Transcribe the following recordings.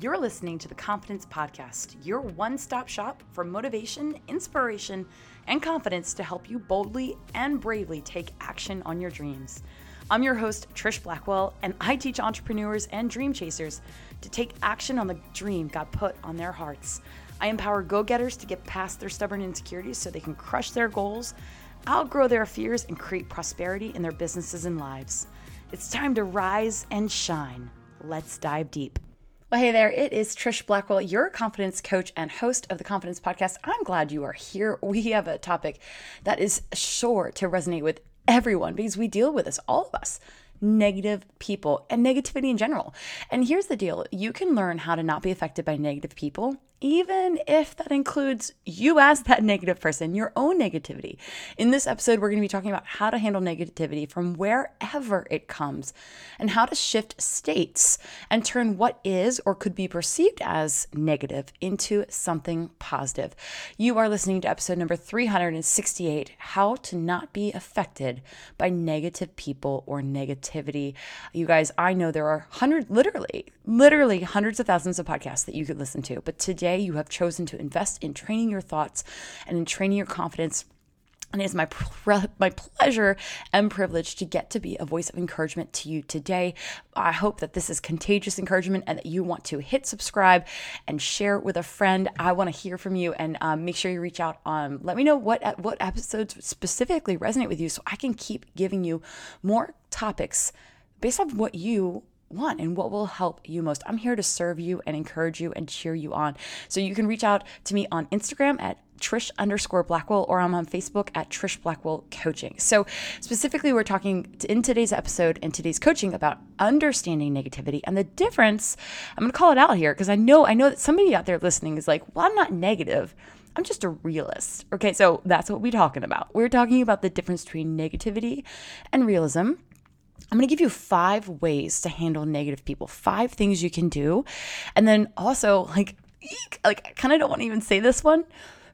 You're listening to the Confidence Podcast, your one stop shop for motivation, inspiration, and confidence to help you boldly and bravely take action on your dreams. I'm your host, Trish Blackwell, and I teach entrepreneurs and dream chasers to take action on the dream God put on their hearts. I empower go getters to get past their stubborn insecurities so they can crush their goals, outgrow their fears, and create prosperity in their businesses and lives. It's time to rise and shine. Let's dive deep. Well, hey there, it is Trish Blackwell, your confidence coach and host of the Confidence Podcast. I'm glad you are here. We have a topic that is sure to resonate with everyone because we deal with this, all of us negative people and negativity in general. And here's the deal you can learn how to not be affected by negative people even if that includes you as that negative person, your own negativity. In this episode, we're going to be talking about how to handle negativity from wherever it comes and how to shift states and turn what is or could be perceived as negative into something positive. You are listening to episode number 368 How to Not Be Affected by Negative People or Negativity. You guys, I know there are hundreds, literally, literally hundreds of thousands of podcasts that you could listen to, but today, today you have chosen to invest in training your thoughts and in training your confidence. And it is my pre- my pleasure and privilege to get to be a voice of encouragement to you today. I hope that this is contagious encouragement and that you want to hit subscribe and share it with a friend. I want to hear from you and um, make sure you reach out. Um, let me know what what episodes specifically resonate with you, so I can keep giving you more topics based off what you want and what will help you most. I'm here to serve you and encourage you and cheer you on. So you can reach out to me on Instagram at Trish underscore Blackwell, or I'm on Facebook at Trish Blackwell Coaching. So, specifically, we're talking in today's episode and today's coaching about understanding negativity and the difference. I'm going to call it out here because I know I know that somebody out there listening is like, "Well, I'm not negative. I'm just a realist." Okay, so that's what we're talking about. We're talking about the difference between negativity and realism. I'm going to give you five ways to handle negative people, five things you can do. And then also, like, like I kind of don't want to even say this one,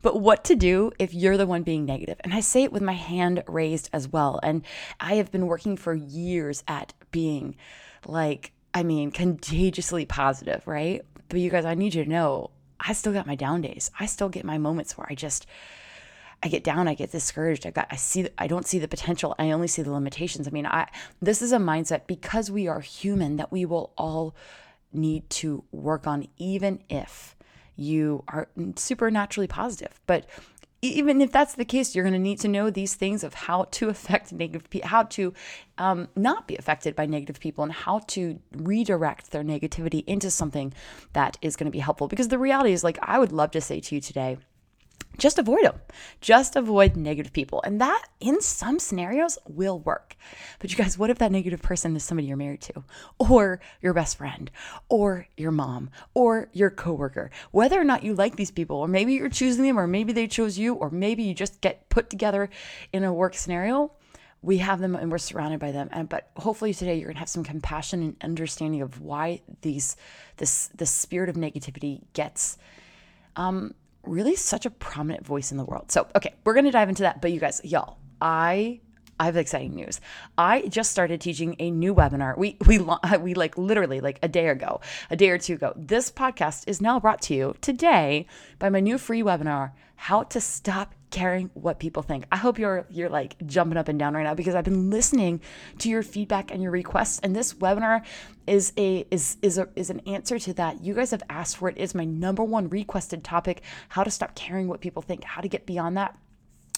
but what to do if you're the one being negative. And I say it with my hand raised as well. And I have been working for years at being like, I mean, contagiously positive, right? But you guys, I need you to know I still got my down days. I still get my moments where I just I get down, I get discouraged. I got I see I don't see the potential. I only see the limitations. I mean, I this is a mindset because we are human that we will all need to work on even if you are supernaturally positive. But even if that's the case, you're going to need to know these things of how to affect negative people, how to um, not be affected by negative people, and how to redirect their negativity into something that is going to be helpful. Because the reality is, like, I would love to say to you today, just avoid them. Just avoid negative people. And that, in some scenarios, will work. But you guys, what if that negative person is somebody you're married to, or your best friend, or your mom, or your coworker? Whether or not you like these people, or maybe you're choosing them, or maybe they chose you, or maybe you just get put together in a work scenario, we have them and we're surrounded by them and but hopefully today you're going to have some compassion and understanding of why these this the spirit of negativity gets um really such a prominent voice in the world. So, okay, we're going to dive into that. But you guys, y'all, I I have exciting news. I just started teaching a new webinar. We we we like literally like a day ago, a day or two ago. This podcast is now brought to you today by my new free webinar, How to Stop caring what people think. I hope you're you're like jumping up and down right now because I've been listening to your feedback and your requests and this webinar is a is is a is an answer to that. You guys have asked for it. It's my number one requested topic, how to stop caring what people think, how to get beyond that.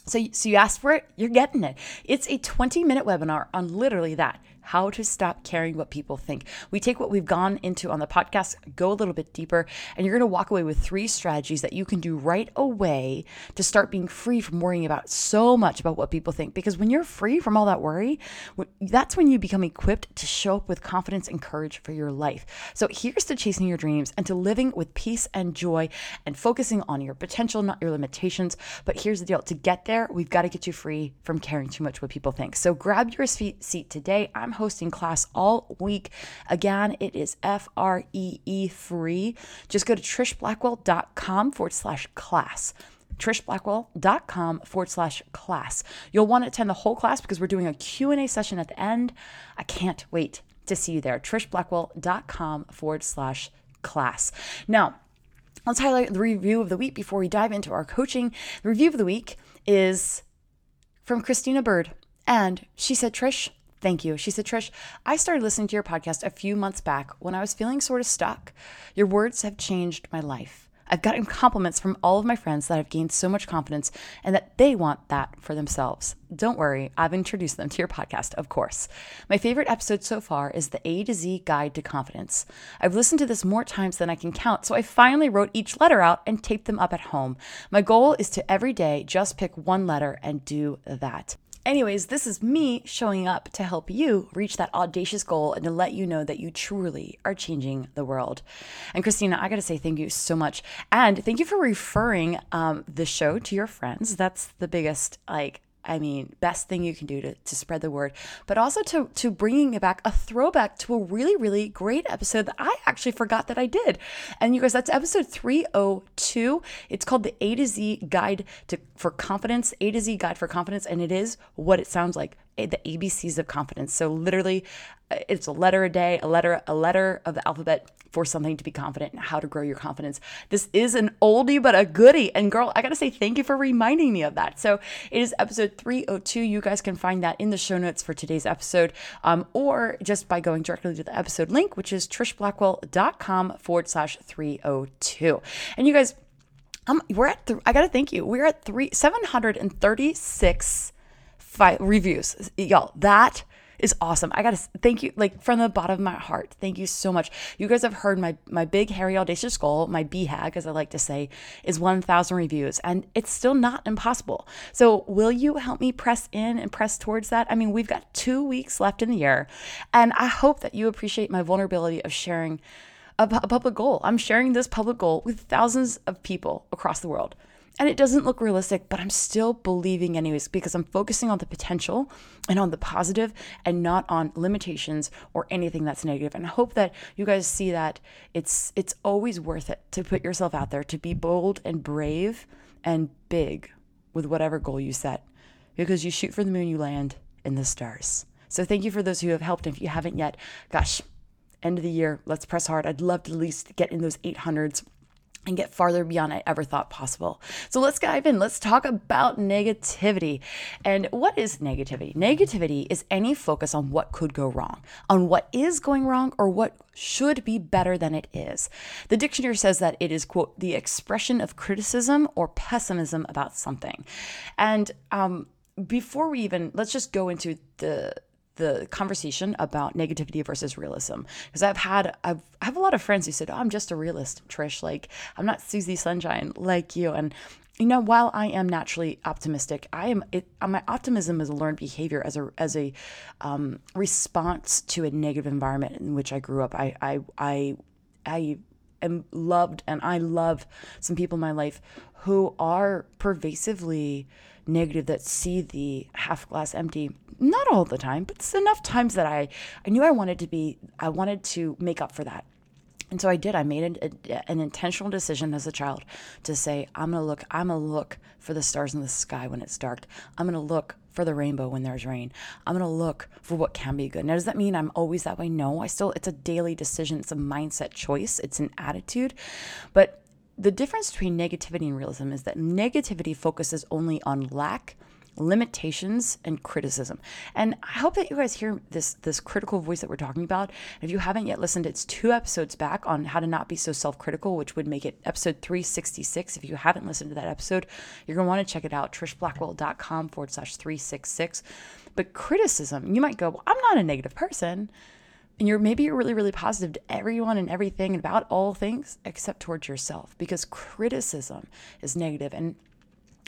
So, so you asked for it, you're getting it. It's a 20 minute webinar on literally that how to stop caring what people think. We take what we've gone into on the podcast, go a little bit deeper, and you're going to walk away with three strategies that you can do right away to start being free from worrying about so much about what people think. Because when you're free from all that worry, that's when you become equipped to show up with confidence and courage for your life. So here's to chasing your dreams and to living with peace and joy and focusing on your potential, not your limitations. But here's the deal to get there, we've got to get you free from caring too much what people think. So grab your seat today. I'm Hosting class all week. Again, it is F R E E free. Just go to trishblackwell.com forward slash class trishblackwell.com forward slash class. You'll want to attend the whole class because we're doing a Q&A session at the end. I can't wait to see you there. trishblackwell.com forward slash class. Now, let's highlight the review of the week before we dive into our coaching. The review of the week is from Christina Bird. And she said, Trish, Thank you. She said, Trish, I started listening to your podcast a few months back when I was feeling sort of stuck. Your words have changed my life. I've gotten compliments from all of my friends that I've gained so much confidence and that they want that for themselves. Don't worry, I've introduced them to your podcast, of course. My favorite episode so far is the A to Z Guide to Confidence. I've listened to this more times than I can count, so I finally wrote each letter out and taped them up at home. My goal is to every day just pick one letter and do that. Anyways, this is me showing up to help you reach that audacious goal and to let you know that you truly are changing the world. And Christina, I got to say thank you so much. And thank you for referring um, the show to your friends. That's the biggest, like, I mean, best thing you can do to, to spread the word, but also to, to bringing it back a throwback to a really, really great episode that I actually forgot that I did. And you guys, that's episode 302. It's called the A to Z Guide to for Confidence, A to Z Guide for Confidence. And it is what it sounds like eh, the ABCs of confidence. So literally, it's a letter a day, a letter, a letter of the alphabet for something to be confident and how to grow your confidence. This is an oldie but a goodie. And girl, I gotta say thank you for reminding me of that. So it is episode 302. You guys can find that in the show notes for today's episode, um, or just by going directly to the episode link, which is trishblackwell.com forward slash 302. And you guys, um, we're at, th- I gotta thank you. We're at three, 736 five reviews. Y'all, that is awesome. I gotta thank you, like from the bottom of my heart. Thank you so much. You guys have heard my my big hairy audacious goal, my BHAG, as I like to say, is 1,000 reviews, and it's still not impossible. So will you help me press in and press towards that? I mean, we've got two weeks left in the year, and I hope that you appreciate my vulnerability of sharing a, a public goal. I'm sharing this public goal with thousands of people across the world. And it doesn't look realistic, but I'm still believing anyways because I'm focusing on the potential and on the positive and not on limitations or anything that's negative. And I hope that you guys see that it's it's always worth it to put yourself out there, to be bold and brave and big with whatever goal you set. Because you shoot for the moon, you land in the stars. So thank you for those who have helped. If you haven't yet, gosh, end of the year, let's press hard. I'd love to at least get in those 800s and get farther beyond I ever thought possible. So let's dive in. Let's talk about negativity. And what is negativity? Negativity is any focus on what could go wrong, on what is going wrong, or what should be better than it is. The dictionary says that it is, quote, the expression of criticism or pessimism about something. And um, before we even, let's just go into the the conversation about negativity versus realism because I've had I've I have a lot of friends who said, oh, "I'm just a realist, Trish. Like I'm not Susie Sunshine like you." And you know, while I am naturally optimistic, I am it, my optimism is a learned behavior as a as a um, response to a negative environment in which I grew up. I I I I am loved and I love some people in my life who are pervasively negative that see the half glass empty not all the time but it's enough times that i i knew i wanted to be i wanted to make up for that and so I did. I made an, an, intentional decision as a child to say, I'm going to look, I'm going to look for the stars in the sky when it's dark. I'm going to look for the rainbow when there's rain. I'm going to look for what can be good. Now, does that mean I'm always that way? No, I still, it's a daily decision. It's a mindset choice. It's an attitude. But the difference between negativity and realism is that negativity focuses only on lack limitations and criticism. And i hope that you guys hear this this critical voice that we're talking about. If you haven't yet listened it's two episodes back on how to not be so self-critical which would make it episode 366 if you haven't listened to that episode you're to want to check it out trishblackwell.com forward slash 366 but criticism you might go well, i'm not a negative person and you're maybe you're really really positive to everyone and everything and about all things except towards yourself because criticism is negative. And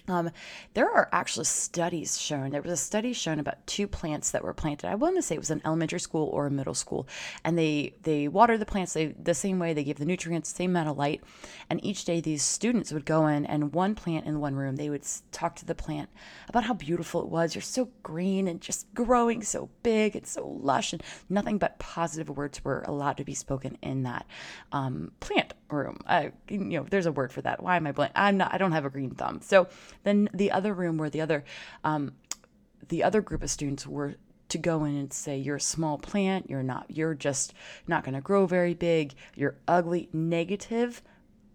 um, there are actually studies shown. There was a study shown about two plants that were planted. I want to say it was an elementary school or a middle school, and they they water the plants they, the same way. They give the nutrients, same amount of light, and each day these students would go in and one plant in one room. They would talk to the plant about how beautiful it was. You're so green and just growing so big and so lush, and nothing but positive words were allowed to be spoken in that um, plant room. You know, there's a word for that. Why am I blank? I'm not. I don't have a green thumb. So then the other room where the other, um, the other group of students were to go in and say you're a small plant, you're not, you're just not going to grow very big, you're ugly, negative,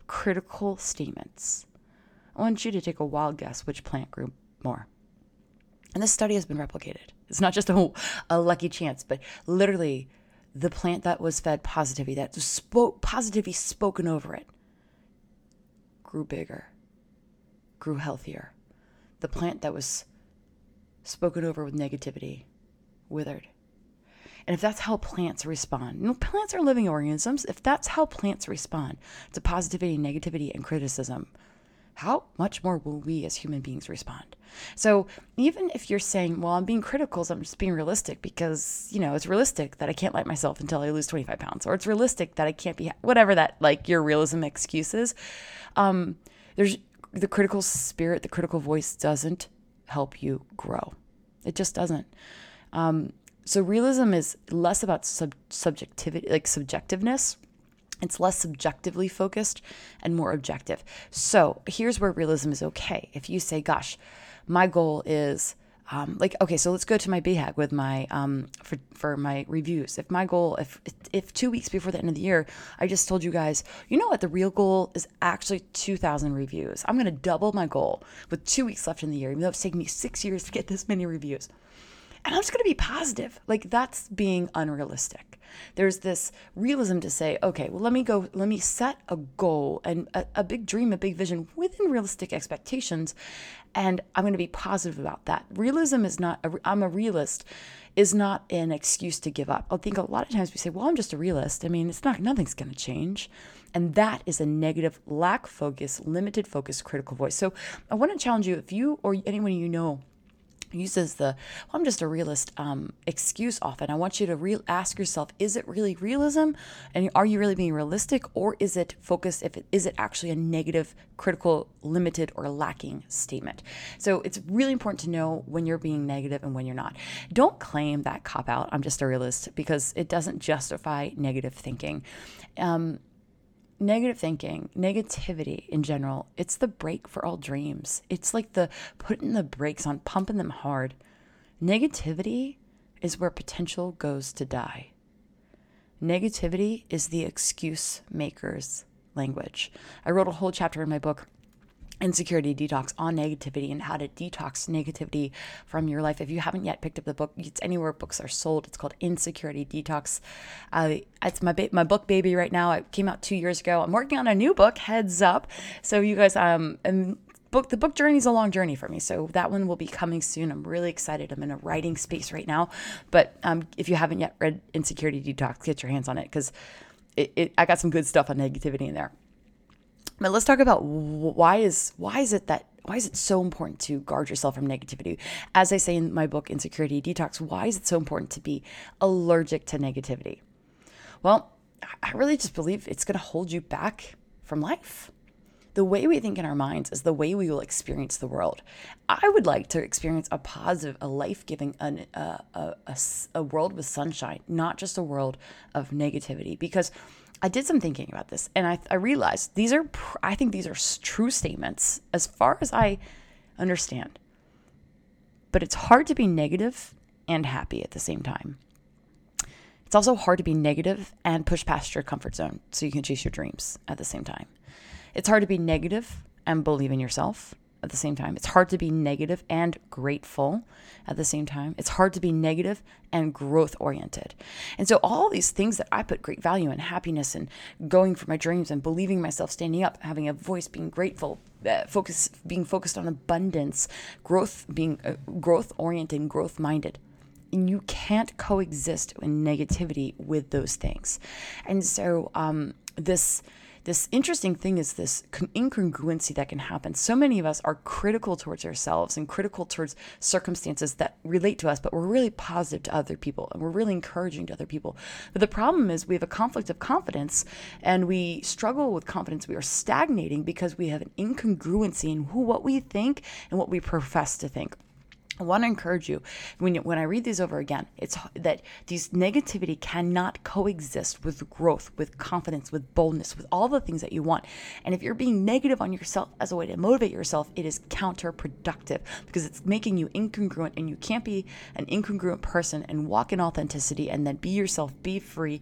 critical statements. I want you to take a wild guess which plant grew more. And this study has been replicated. It's not just a, a lucky chance, but literally the plant that was fed positivity, that spoke positivity spoken over it, grew bigger, grew healthier. The plant that was spoken over with negativity withered. And if that's how plants respond, you know, plants are living organisms. If that's how plants respond to positivity, negativity, and criticism, how much more will we as human beings respond? So even if you're saying, well, I'm being critical, so I'm just being realistic because, you know, it's realistic that I can't like myself until I lose 25 pounds, or it's realistic that I can't be, whatever that, like your realism excuse is, um, there's the critical spirit, the critical voice doesn't help you grow. It just doesn't. Um, so realism is less about sub- subjectivity, like subjectiveness, it's less subjectively focused and more objective. So here's where realism is okay. If you say, gosh, my goal is um, like okay so let's go to my BHAG with my um, for, for my reviews if my goal if if two weeks before the end of the year i just told you guys you know what the real goal is actually 2000 reviews i'm going to double my goal with two weeks left in the year even though it's taken me six years to get this many reviews and i'm just going to be positive like that's being unrealistic there's this realism to say, okay, well, let me go, let me set a goal and a, a big dream, a big vision within realistic expectations. And I'm going to be positive about that. Realism is not, i I'm a realist, is not an excuse to give up. I think a lot of times we say, well, I'm just a realist. I mean, it's not, nothing's going to change. And that is a negative, lack focus, limited focus, critical voice. So I want to challenge you if you or anyone you know uses the well, i'm just a realist um, excuse often. I want you to re- ask yourself is it really realism? And are you really being realistic or is it focused if it is it actually a negative critical limited or lacking statement? So it's really important to know when you're being negative and when you're not. Don't claim that cop out i'm just a realist because it doesn't justify negative thinking. Um, negative thinking, negativity in general, it's the brake for all dreams. It's like the putting the brakes on, pumping them hard. Negativity is where potential goes to die. Negativity is the excuse maker's language. I wrote a whole chapter in my book insecurity detox on negativity and how to detox negativity from your life. If you haven't yet picked up the book, it's anywhere books are sold. It's called Insecurity Detox. Uh, it's my ba- my book baby right now. It came out two years ago. I'm working on a new book. Heads up. So you guys, um, and book the book journey is a long journey for me so that one will be coming soon i'm really excited i'm in a writing space right now but um, if you haven't yet read insecurity detox get your hands on it because it, it, i got some good stuff on negativity in there but let's talk about why is why is it that why is it so important to guard yourself from negativity? As I say in my book Insecurity Detox, why is it so important to be allergic to negativity? Well, I really just believe it's going to hold you back from life. The way we think in our minds is the way we will experience the world. I would like to experience a positive, a life giving, uh, a, a, a, a world with sunshine, not just a world of negativity. Because I did some thinking about this and I, I realized these are, I think these are true statements as far as I understand. But it's hard to be negative and happy at the same time. It's also hard to be negative and push past your comfort zone so you can chase your dreams at the same time. It's hard to be negative and believe in yourself at the same time. It's hard to be negative and grateful at the same time. It's hard to be negative and growth oriented. And so, all these things that I put great value in happiness and going for my dreams and believing myself, standing up, having a voice, being grateful, uh, focus, being focused on abundance, growth, being uh, growth oriented, growth minded. And you can't coexist in negativity with those things. And so, um, this this interesting thing is this incongruency that can happen. So many of us are critical towards ourselves and critical towards circumstances that relate to us, but we're really positive to other people and we're really encouraging to other people. But the problem is we have a conflict of confidence and we struggle with confidence. We are stagnating because we have an incongruency in who what we think and what we profess to think. I want to encourage you when when I read these over again, it's that these negativity cannot coexist with growth, with confidence, with boldness, with all the things that you want. And if you're being negative on yourself as a way to motivate yourself, it is counterproductive because it's making you incongruent and you can't be an incongruent person and walk in authenticity and then be yourself, be free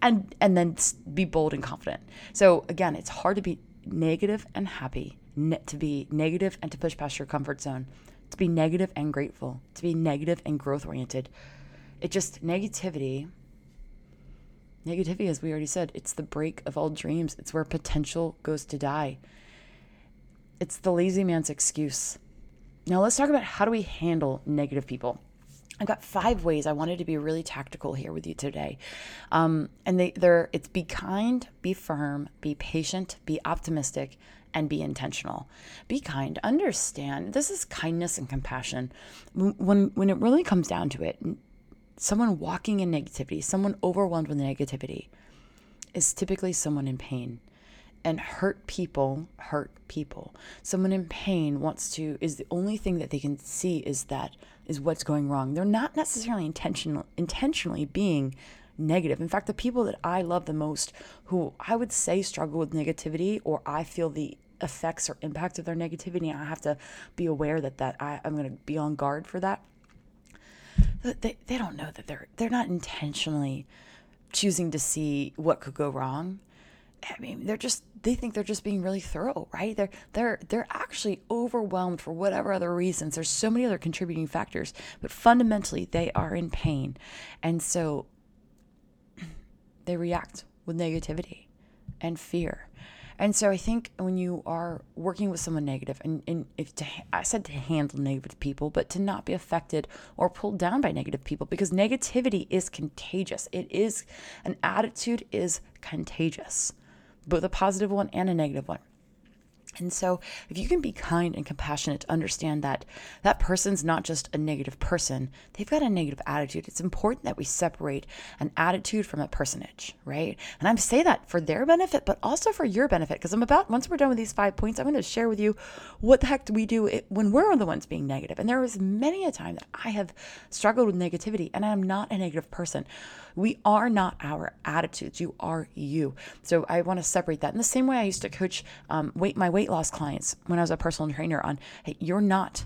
and and then be bold and confident. So again, it's hard to be negative and happy, to be negative and to push past your comfort zone to be negative and grateful, to be negative and growth oriented. It just negativity. Negativity, as we already said, it's the break of all dreams. It's where potential goes to die. It's the lazy man's excuse. Now let's talk about how do we handle negative people. I've got five ways I wanted to be really tactical here with you today. Um, and they, they're it's be kind, be firm, be patient, be optimistic, and be intentional. Be kind. Understand this is kindness and compassion. When when it really comes down to it, someone walking in negativity, someone overwhelmed with negativity, is typically someone in pain. And hurt people hurt people. Someone in pain wants to is the only thing that they can see is that is what's going wrong. They're not necessarily intentional intentionally being negative. In fact, the people that I love the most, who I would say struggle with negativity, or I feel the effects or impact of their negativity, I have to be aware that that I, I'm going to be on guard for that. They, they don't know that they're they're not intentionally choosing to see what could go wrong. I mean, they're just they think they're just being really thorough, right? They're they're they're actually overwhelmed for whatever other reasons. There's so many other contributing factors, but fundamentally they are in pain. And so they react with negativity and fear. And so I think when you are working with someone negative, and, and if to, I said to handle negative people, but to not be affected or pulled down by negative people, because negativity is contagious. It is an attitude is contagious, both a positive one and a negative one. And so, if you can be kind and compassionate to understand that that person's not just a negative person, they've got a negative attitude. It's important that we separate an attitude from a personage, right? And I say that for their benefit, but also for your benefit, because I'm about, once we're done with these five points, I'm going to share with you what the heck do we do when we're the ones being negative. And there was many a time that I have struggled with negativity, and I'm not a negative person. We are not our attitudes. You are you. So I want to separate that. In the same way I used to coach um, weight my weight loss clients when I was a personal trainer on, hey, you're not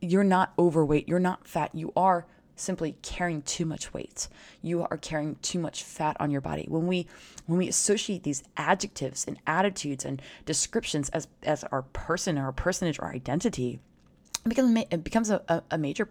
you're not overweight, you're not fat, you are simply carrying too much weight. You are carrying too much fat on your body. When we when we associate these adjectives and attitudes and descriptions as as our person or our personage or identity, it becomes it becomes a, a, a major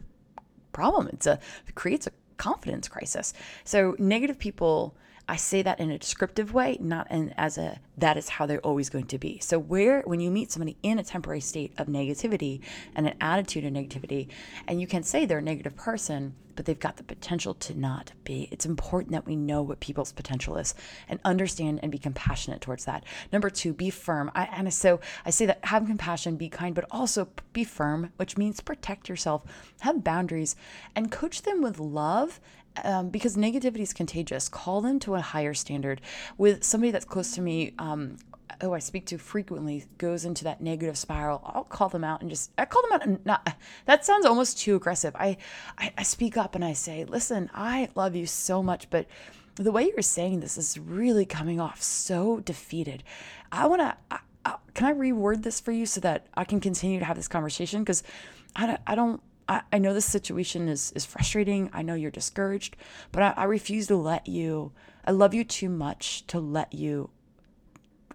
problem. It's a it creates a confidence crisis. So negative people I say that in a descriptive way, not in as a that is how they're always going to be. So where when you meet somebody in a temporary state of negativity and an attitude of negativity, and you can say they're a negative person, but they've got the potential to not be. It's important that we know what people's potential is and understand and be compassionate towards that. Number two, be firm. I, and so I say that have compassion, be kind, but also be firm, which means protect yourself, have boundaries, and coach them with love um, because negativity is contagious, call them to a higher standard. With somebody that's close to me, um, who I speak to frequently, goes into that negative spiral. I'll call them out and just I call them out. And not that sounds almost too aggressive. I, I I speak up and I say, listen, I love you so much, but the way you're saying this is really coming off so defeated. I want to. Can I reword this for you so that I can continue to have this conversation? Because I don't, I don't I, know this situation is, is frustrating. I know you're discouraged, but I, I refuse to let you, I love you too much to let you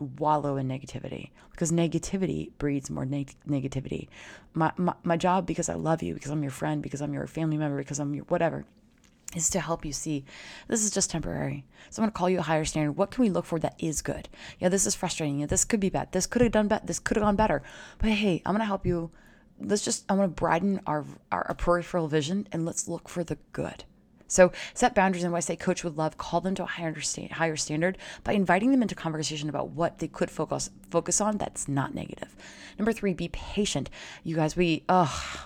wallow in negativity because negativity breeds more neg- negativity. My, my, my job, because I love you, because I'm your friend, because I'm your family member, because I'm your whatever, is to help you see this is just temporary. So I'm going to call you a higher standard. What can we look for that is good? Yeah, this is frustrating. Yeah, this could be bad. This could have done better. This could have gone better. But hey, I'm going to help you let's just I want to broaden our, our, our peripheral vision and let's look for the good. So set boundaries, and when I say coach with love, call them to a higher higher standard by inviting them into conversation about what they could focus focus on that's not negative. Number three, be patient. You guys, we ugh,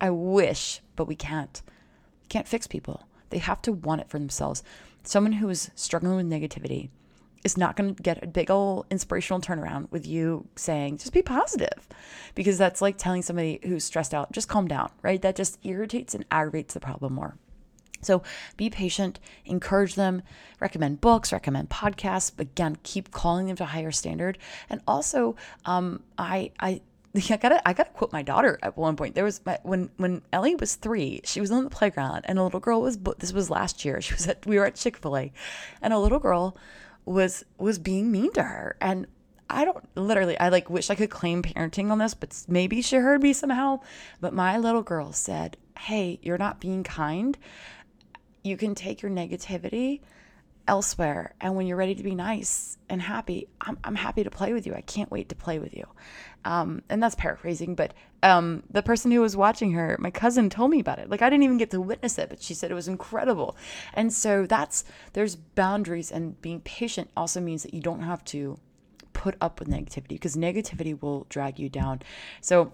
I wish, but we can't. can't fix people. They have to want it for themselves. Someone who is struggling with negativity is not going to get a big old inspirational turnaround with you saying, just be positive. Because that's like telling somebody who's stressed out, just calm down, right? That just irritates and aggravates the problem more. So be patient, encourage them, recommend books, recommend podcasts. Again, keep calling them to higher standard. And also, um, I, I, I gotta, I gotta quote my daughter at one point. There was my, when when Ellie was three, she was on the playground, and a little girl was. This was last year. She was at, we were at Chick Fil A, and a little girl was was being mean to her, and I don't literally. I like wish I could claim parenting on this, but maybe she heard me somehow. But my little girl said, "Hey, you're not being kind." You can take your negativity elsewhere. And when you're ready to be nice and happy, I'm, I'm happy to play with you. I can't wait to play with you. Um, and that's paraphrasing, but um, the person who was watching her, my cousin, told me about it. Like I didn't even get to witness it, but she said it was incredible. And so that's there's boundaries, and being patient also means that you don't have to put up with negativity because negativity will drag you down. So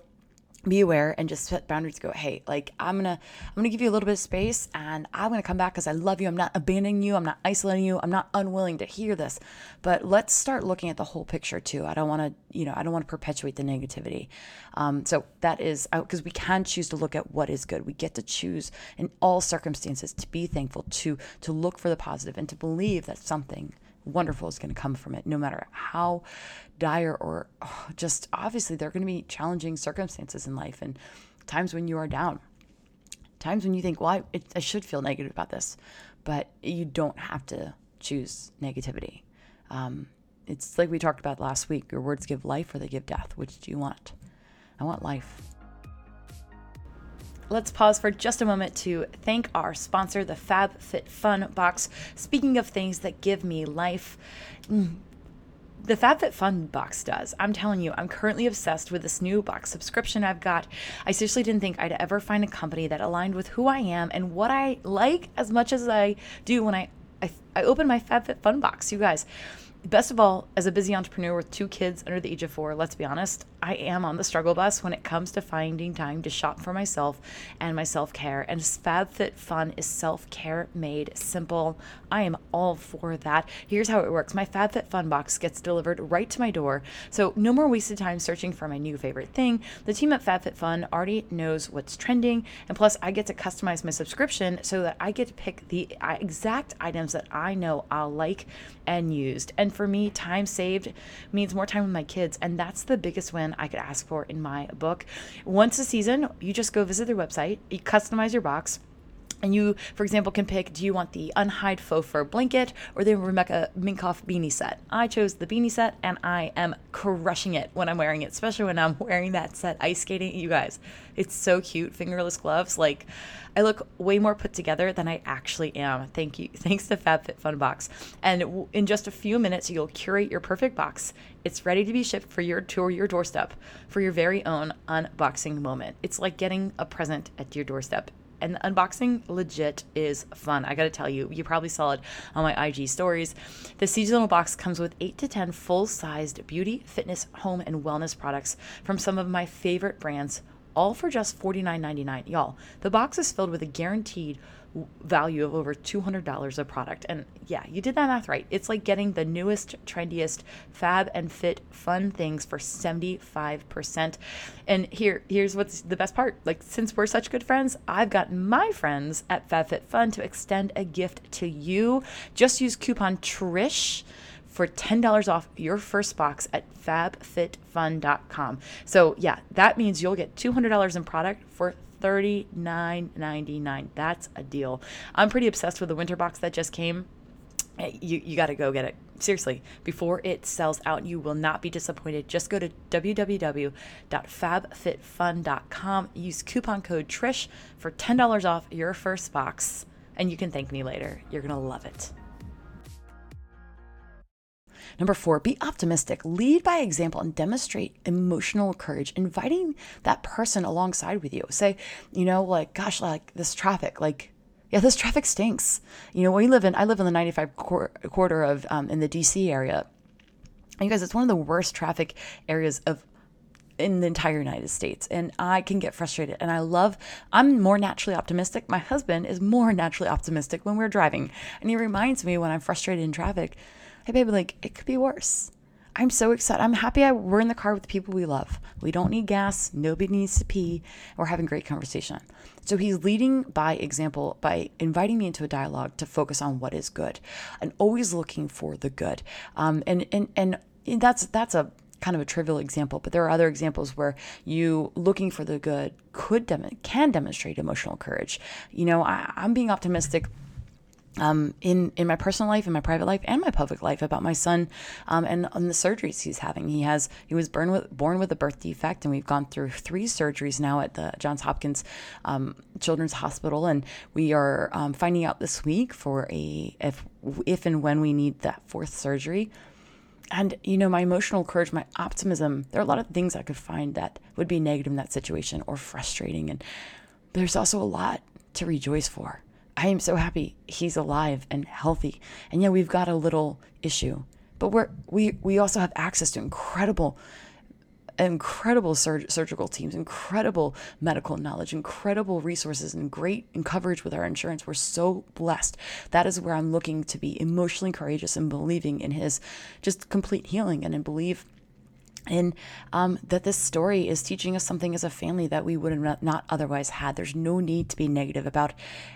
be aware and just set boundaries go hey like i'm gonna i'm gonna give you a little bit of space and i'm gonna come back because i love you. I'm not abandoning you. I'm not isolating you. I'm not unwilling to hear this. But let's start looking at the whole picture too. I don't want to you know i don't want to perpetuate the negativity. Um, so that is because we can choose to look at what is good. We get to choose in all circumstances to be thankful to to look for the positive and to believe that something wonderful is going to come from it, no matter how dire or oh, just obviously there are going to be challenging circumstances in life and times when you are down, times when you think, well, I, it, I should feel negative about this, but you don't have to choose negativity. Um, it's like we talked about last week your words give life or they give death. Which do you want? I want life. Let's pause for just a moment to thank our sponsor, the FabFitFun box. Speaking of things that give me life, mm, the FabFitFun box does. I'm telling you, I'm currently obsessed with this new box subscription I've got. I seriously didn't think I'd ever find a company that aligned with who I am and what I like as much as I do when I I, I open my FabFitFun box. You guys, best of all, as a busy entrepreneur with two kids under the age of four, let's be honest, I am on the struggle bus when it comes to finding time to shop for myself and my self care. And FabFitFun is self care made simple. I am all for that. Here's how it works my FabFitFun box gets delivered right to my door. So no more wasted time searching for my new favorite thing. The team at FabFitFun already knows what's trending. And plus, I get to customize my subscription so that I get to pick the exact items that I know I'll like and used. And for me, time saved means more time with my kids. And that's the biggest win I could ask for in my book. Once a season, you just go visit their website, you customize your box. And you, for example, can pick do you want the unhide faux fur blanket or the Rebecca Minkoff beanie set? I chose the beanie set and I am crushing it when I'm wearing it, especially when I'm wearing that set ice skating. You guys, it's so cute. Fingerless gloves. Like, I look way more put together than I actually am. Thank you. Thanks to FabFitFun Box. And in just a few minutes, you'll curate your perfect box. It's ready to be shipped for your to your doorstep for your very own unboxing moment. It's like getting a present at your doorstep and the unboxing legit is fun. I gotta tell you, you probably saw it on my IG stories. The seasonal box comes with 8 to 10 full sized beauty, fitness, home, and wellness products from some of my favorite brands all for just $49.99. Y'all, the box is filled with a guaranteed value of over $200 a product. And yeah, you did that math right. It's like getting the newest, trendiest, fab and fit fun things for 75%. And here here's what's the best part. Like since we're such good friends, I've got my friends at FabFitFun to extend a gift to you. Just use coupon TRISH for $10 off your first box at fabfitfun.com. So, yeah, that means you'll get $200 in product for $39.99. That's a deal. I'm pretty obsessed with the winter box that just came. Eh, you, you got to go get it. Seriously, before it sells out, you will not be disappointed. Just go to www.fabfitfun.com. Use coupon code TRISH for $10 off your first box, and you can thank me later. You're going to love it. Number four, be optimistic. Lead by example and demonstrate emotional courage, inviting that person alongside with you. Say, you know, like, gosh, like this traffic, like, yeah, this traffic stinks. You know, we live in, I live in the 95 corridor of, um, in the DC area. And you guys, it's one of the worst traffic areas of in the entire United States. And I can get frustrated. And I love, I'm more naturally optimistic. My husband is more naturally optimistic when we're driving. And he reminds me when I'm frustrated in traffic hey, baby, like it could be worse. I'm so excited. I'm happy I, we're in the car with the people we love. We don't need gas. Nobody needs to pee. We're having great conversation. So he's leading by example by inviting me into a dialogue to focus on what is good and always looking for the good. Um, and, and, and that's, that's a kind of a trivial example, but there are other examples where you looking for the good could dem- can demonstrate emotional courage. You know, I, I'm being optimistic um, in in my personal life, in my private life, and my public life about my son um, and, and the surgeries he's having. He has he was born with born with a birth defect, and we've gone through three surgeries now at the Johns Hopkins um, Children's Hospital, and we are um, finding out this week for a if if and when we need that fourth surgery. And you know, my emotional courage, my optimism. There are a lot of things I could find that would be negative in that situation or frustrating, and there's also a lot to rejoice for I am so happy he's alive and healthy. And yeah, we've got a little issue, but we're we we also have access to incredible incredible sur- surgical teams, incredible medical knowledge, incredible resources, and great and coverage with our insurance. We're so blessed. That is where I'm looking to be emotionally courageous and believing in his just complete healing and in believe and um, that this story is teaching us something as a family that we would have not otherwise had. There's no need to be negative about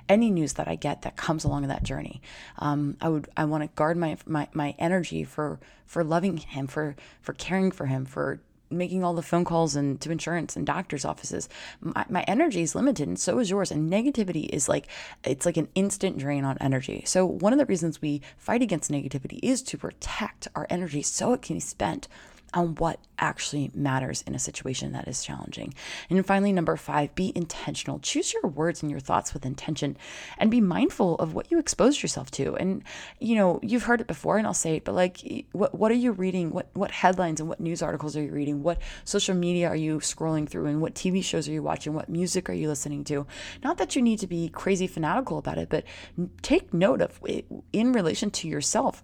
any news that I get that comes along that journey. Um, I would I want to guard my, my my energy for for loving him, for for caring for him, for making all the phone calls and to insurance and doctors offices my, my energy is limited and so is yours and negativity is like it's like an instant drain on energy so one of the reasons we fight against negativity is to protect our energy so it can be spent on what actually matters in a situation that is challenging. And finally, number five, be intentional. Choose your words and your thoughts with intention and be mindful of what you expose yourself to. And, you know, you've heard it before and I'll say it, but like, what, what are you reading? What, what headlines and what news articles are you reading? What social media are you scrolling through? And what TV shows are you watching? What music are you listening to? Not that you need to be crazy fanatical about it, but take note of it in relation to yourself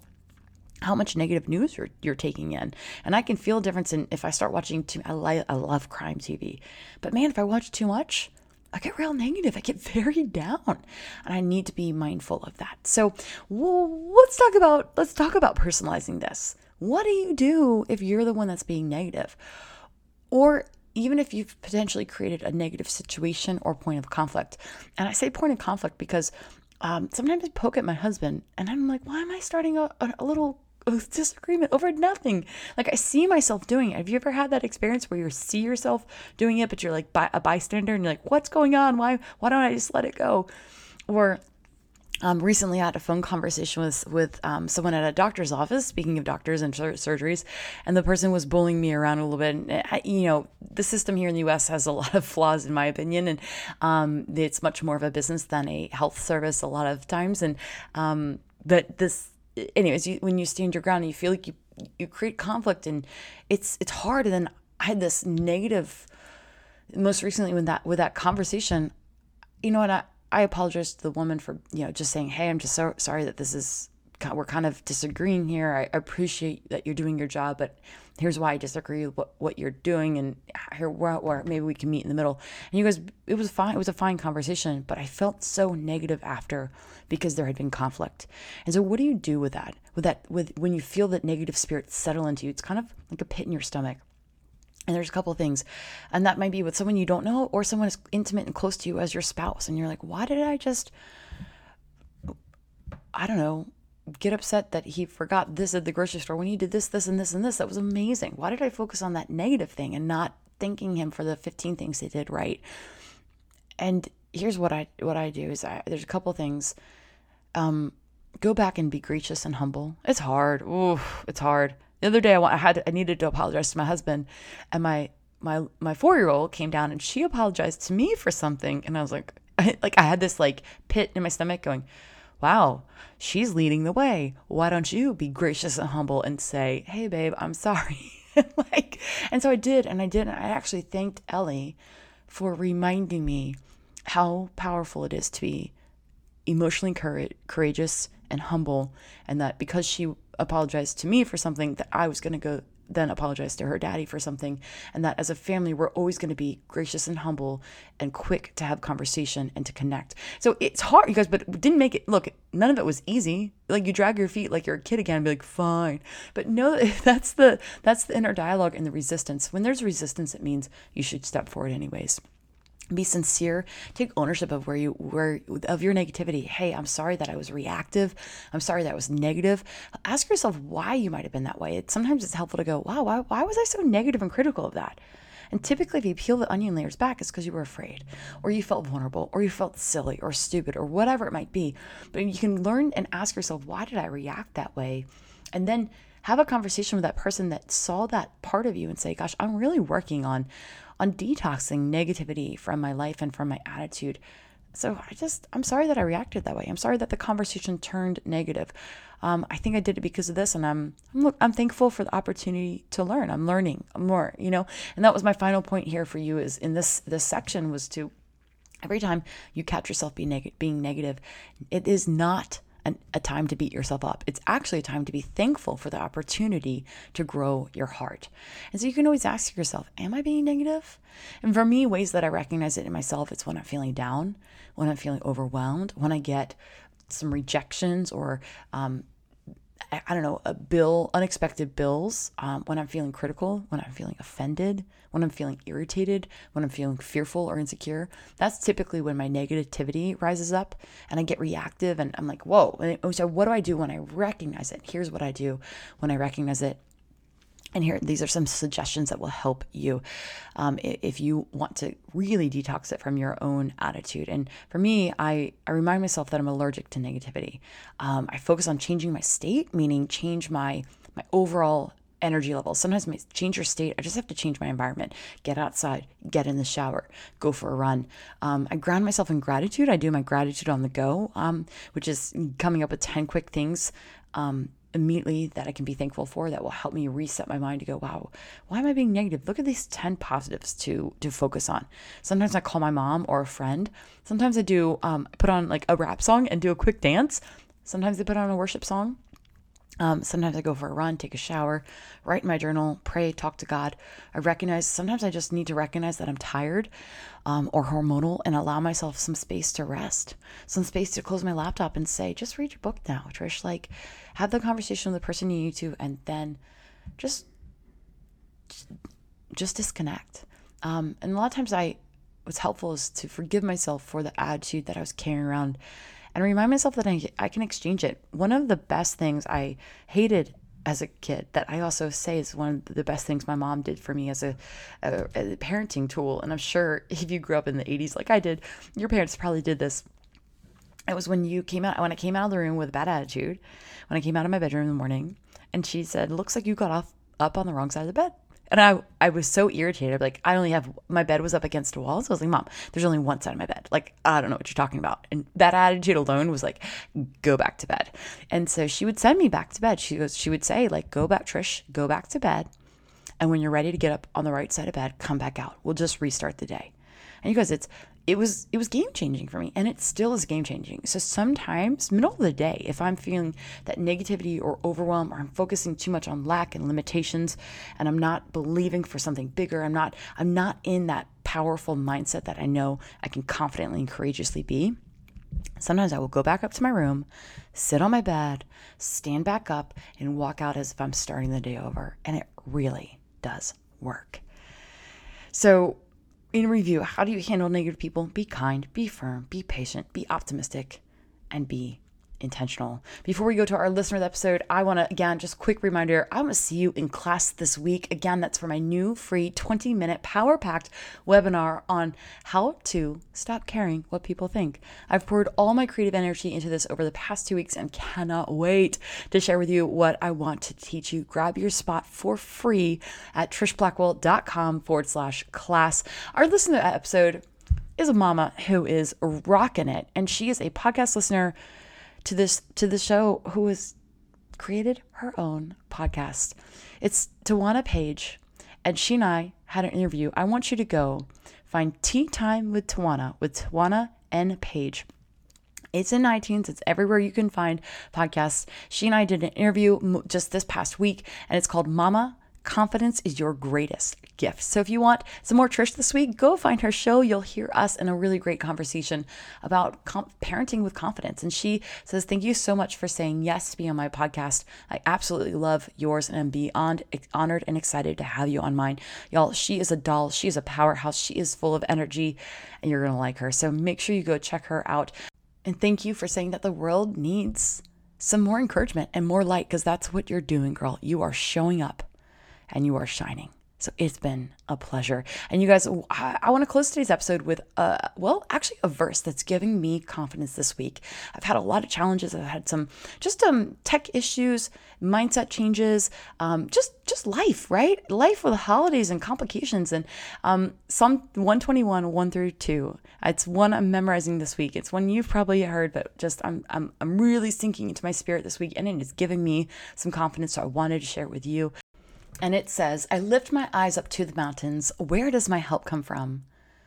how much negative news you're, you're taking in. And I can feel a difference in if I start watching too I, like, I love crime TV. But man, if I watch too much, I get real negative. I get very down. And I need to be mindful of that. So well, let's talk about let's talk about personalizing this. What do you do if you're the one that's being negative? Or even if you've potentially created a negative situation or point of conflict. And I say point of conflict because um, sometimes I poke at my husband and I'm like, why am I starting a, a little disagreement over nothing. Like I see myself doing it. Have you ever had that experience where you see yourself doing it, but you're like by, a bystander and you're like, what's going on? Why why don't I just let it go? Or um, recently, I had a phone conversation with with um, someone at a doctor's office. Speaking of doctors and sur- surgeries, and the person was bullying me around a little bit. And I, you know, the system here in the U.S. has a lot of flaws, in my opinion, and um, it's much more of a business than a health service a lot of times. And um, but this anyways, you, when you stand your ground and you feel like you you create conflict and it's it's hard. And then I had this negative. Most recently, when that with that conversation, you know what I I apologize to the woman for you know just saying, hey, I'm just so sorry that this is we're kind of disagreeing here. I appreciate that you're doing your job, but here's why I disagree with what, what you're doing, and here where, where maybe we can meet in the middle. And you guys, it was fine. It was a fine conversation, but I felt so negative after because there had been conflict. And so, what do you do with that? With that, with when you feel that negative spirit settle into you, it's kind of like a pit in your stomach. And there's a couple of things, and that might be with someone you don't know or someone as intimate and close to you as your spouse, and you're like, why did I just I don't know, get upset that he forgot this at the grocery store when he did this, this, and this, and this. That was amazing. Why did I focus on that negative thing and not thanking him for the 15 things he did right? And here's what I what I do is I, there's a couple things. Um, go back and be gracious and humble. It's hard. Ooh, it's hard. The other day I, I had I needed to apologize to my husband, and my my my four year old came down and she apologized to me for something, and I was like, I, like I had this like pit in my stomach going wow, she's leading the way. Why don't you be gracious and humble and say, hey, babe, I'm sorry? like, and so I did, and I did. And I actually thanked Ellie for reminding me how powerful it is to be emotionally courageous and humble, and that because she apologized to me for something, that I was going to go then apologize to her daddy for something. And that as a family, we're always going to be gracious and humble and quick to have conversation and to connect. So it's hard, you guys, but didn't make it look, none of it was easy. Like you drag your feet like you're a kid again and be like, fine. But no, that's the that's the inner dialogue and the resistance. When there's resistance, it means you should step forward anyways be sincere take ownership of where you where of your negativity. Hey i'm sorry that i was reactive. I'm sorry that i was negative. Ask yourself why you might have been that way. It, sometimes it's helpful to go wow why, why was i so negative and critical of that? And typically if you peel the onion layers back it's because you were afraid or you felt vulnerable or you felt silly or stupid or whatever it might be. But you can learn and ask yourself why did i react that way? And then have a conversation with that person that saw that part of you and say gosh i'm really working on on detoxing negativity from my life and from my attitude. So I just, I'm sorry that I reacted that way. I'm sorry that the conversation turned negative. Um, I think I did it because of this, and I'm, I'm, look, I'm thankful for the opportunity to learn. I'm learning more, you know. And that was my final point here for you. Is in this this section was to every time you catch yourself being negative, being negative, it is not an, a time to beat yourself up. It's actually a time to be thankful for the opportunity to grow your heart. And so you can always ask yourself, Am I being negative? And for me, ways that I recognize it in myself, it's when I'm feeling down, when I'm feeling overwhelmed, when I get some rejections or um, I don't know, a bill, unexpected bills, um, when I'm feeling critical, when I'm feeling offended, when I'm feeling irritated, when I'm feeling fearful or insecure, that's typically when my negativity rises up and I get reactive and I'm like, whoa. so, what do I do when I recognize it? Here's what I do when I recognize it and here, these are some suggestions that will help you um, if you want to really detox it from your own attitude. And for me, I, I remind myself that I'm allergic to negativity. Um, I focus on changing my state, meaning change my my overall energy levels. Sometimes I change your state. I just have to change my environment. Get outside, get in the shower, go for a run. Um, I ground myself in gratitude. I do my gratitude on the go, um, which is coming up with 10 quick things um, immediately that I can be thankful for that will help me reset my mind to go, wow, why am I being negative? Look at these 10 positives to to focus on. Sometimes I call my mom or a friend. Sometimes I do um, put on like a rap song and do a quick dance. Sometimes I put on a worship song. Um, sometimes I go for a run, take a shower, write in my journal, pray, talk to God. I recognize sometimes I just need to recognize that I'm tired um, or hormonal and allow myself some space to rest, some space to close my laptop and say, just read your book now, Trish. Like, have the conversation with the person you need to, and then just just disconnect. Um, and a lot of times, I what's helpful is to forgive myself for the attitude that I was carrying around and remind myself that I, I can exchange it. One of the best things I hated as a kid that I also say is one of the best things my mom did for me as a, a, a, parenting tool. And I'm sure if you grew up in the 80s like I did, your parents probably did this. It was when you came out, when I came out of the room with a bad attitude, when I came out of my bedroom in the morning, and she said, Looks like you got off up on the wrong side of the bed. And I, I was so irritated. Like, I only have my bed was up against a wall. So I was like, Mom, there's only one side of my bed. Like, I don't know what you're talking about. And that attitude alone was like, go back to bed. And so she would send me back to bed. She goes, she would say, like, go back, Trish, go back to bed. And when you're ready to get up on the right side of bed, come back out. We'll just restart the day. And you guys, it's it was it was game changing for me and it still is game changing so sometimes middle of the day if i'm feeling that negativity or overwhelm or i'm focusing too much on lack and limitations and i'm not believing for something bigger i'm not i'm not in that powerful mindset that i know i can confidently and courageously be sometimes i will go back up to my room sit on my bed stand back up and walk out as if i'm starting the day over. And it really does work. So in review, how do you handle negative people? Be kind, be firm, be patient, be optimistic, and be intentional. Before we go to our listener episode, I want to again just quick reminder, I want to see you in class this week. Again, that's for my new free 20-minute power-packed webinar on how to stop caring what people think. I've poured all my creative energy into this over the past 2 weeks and cannot wait to share with you what I want to teach you. Grab your spot for free at trishblackwell.com forward slash class. Our listener episode is a mama who is rocking it, and she is a podcast listener to this to the show who has created her own podcast. It's Tawana Page, and she and I had an interview. I want you to go find Tea Time with Tawana with Tawana and Page. It's in iTunes. It's everywhere you can find podcasts. She and I did an interview just this past week, and it's called Mama confidence is your greatest gift. So if you want some more Trish this week, go find her show. You'll hear us in a really great conversation about parenting with confidence. And she says, Thank you so much for saying yes to be on my podcast. I absolutely love yours and I'm beyond honored and excited to have you on mine. Y'all, she is a doll. She is a powerhouse. She is full of energy and you're going to like her. So make sure you go check her out. And thank you for saying that the world needs some more encouragement and more light because that's what you're doing, girl. You are showing up and you are shining. So it's been a pleasure. And you guys, I, want to close today's episode with, a, well, actually a verse that's giving me confidence this week. I've had a lot of challenges. I've had some just um, tech issues, mindset changes, um, just just life, right? Life with holidays and complications. And um, Psalm 121, 1 through 2. It's one I'm memorizing this week. It's one you've probably heard, but just I'm, I'm, I'm really sinking into my spirit this week. And it is giving me some confidence. So I wanted to share it with you. And it says, I lift my eyes up to the mountains. Where does my help come from?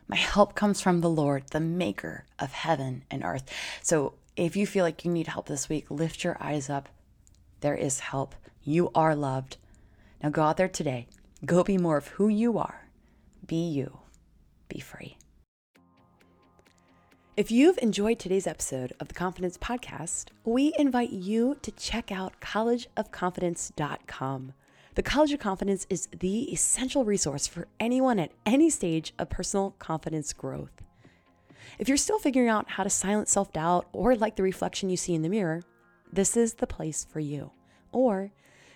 My help comes from the Lord, the maker of heaven and earth. So if you feel like you need help this week, lift your eyes up. There is help. You are loved. Now go out there today. Go be more of who you are. Be you. Be free. If you've enjoyed today's episode of the Confidence Podcast, we invite you to check out collegeofconfidence.com. The College of Confidence is the essential resource for anyone at any stage of personal confidence growth. If you're still figuring out how to silence self doubt or like the reflection you see in the mirror, this is the place for you. Or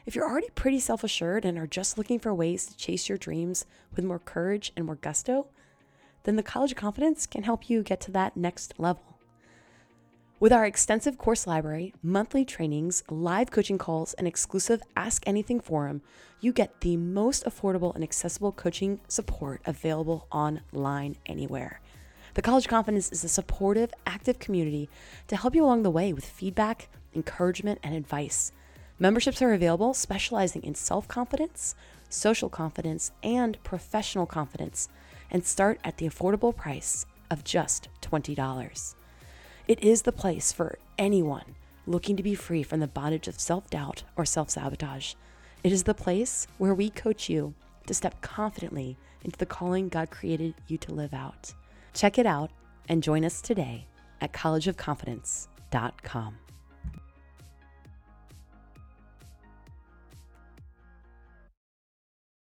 if you're already pretty self assured and are just looking for ways to chase your dreams with more courage and more gusto, then the College of Confidence can help you get to that next level. With our extensive course library, monthly trainings, live coaching calls, and exclusive Ask Anything forum, you get the most affordable and accessible coaching support available online anywhere. The College Confidence is a supportive, active community to help you along the way with feedback, encouragement, and advice. Memberships are available specializing in self confidence, social confidence, and professional confidence, and start at the affordable price of just $20. It is the place for anyone looking to be free from the bondage of self doubt or self sabotage. It is the place where we coach you to step confidently into the calling God created you to live out. Check it out and join us today at collegeofconfidence.com.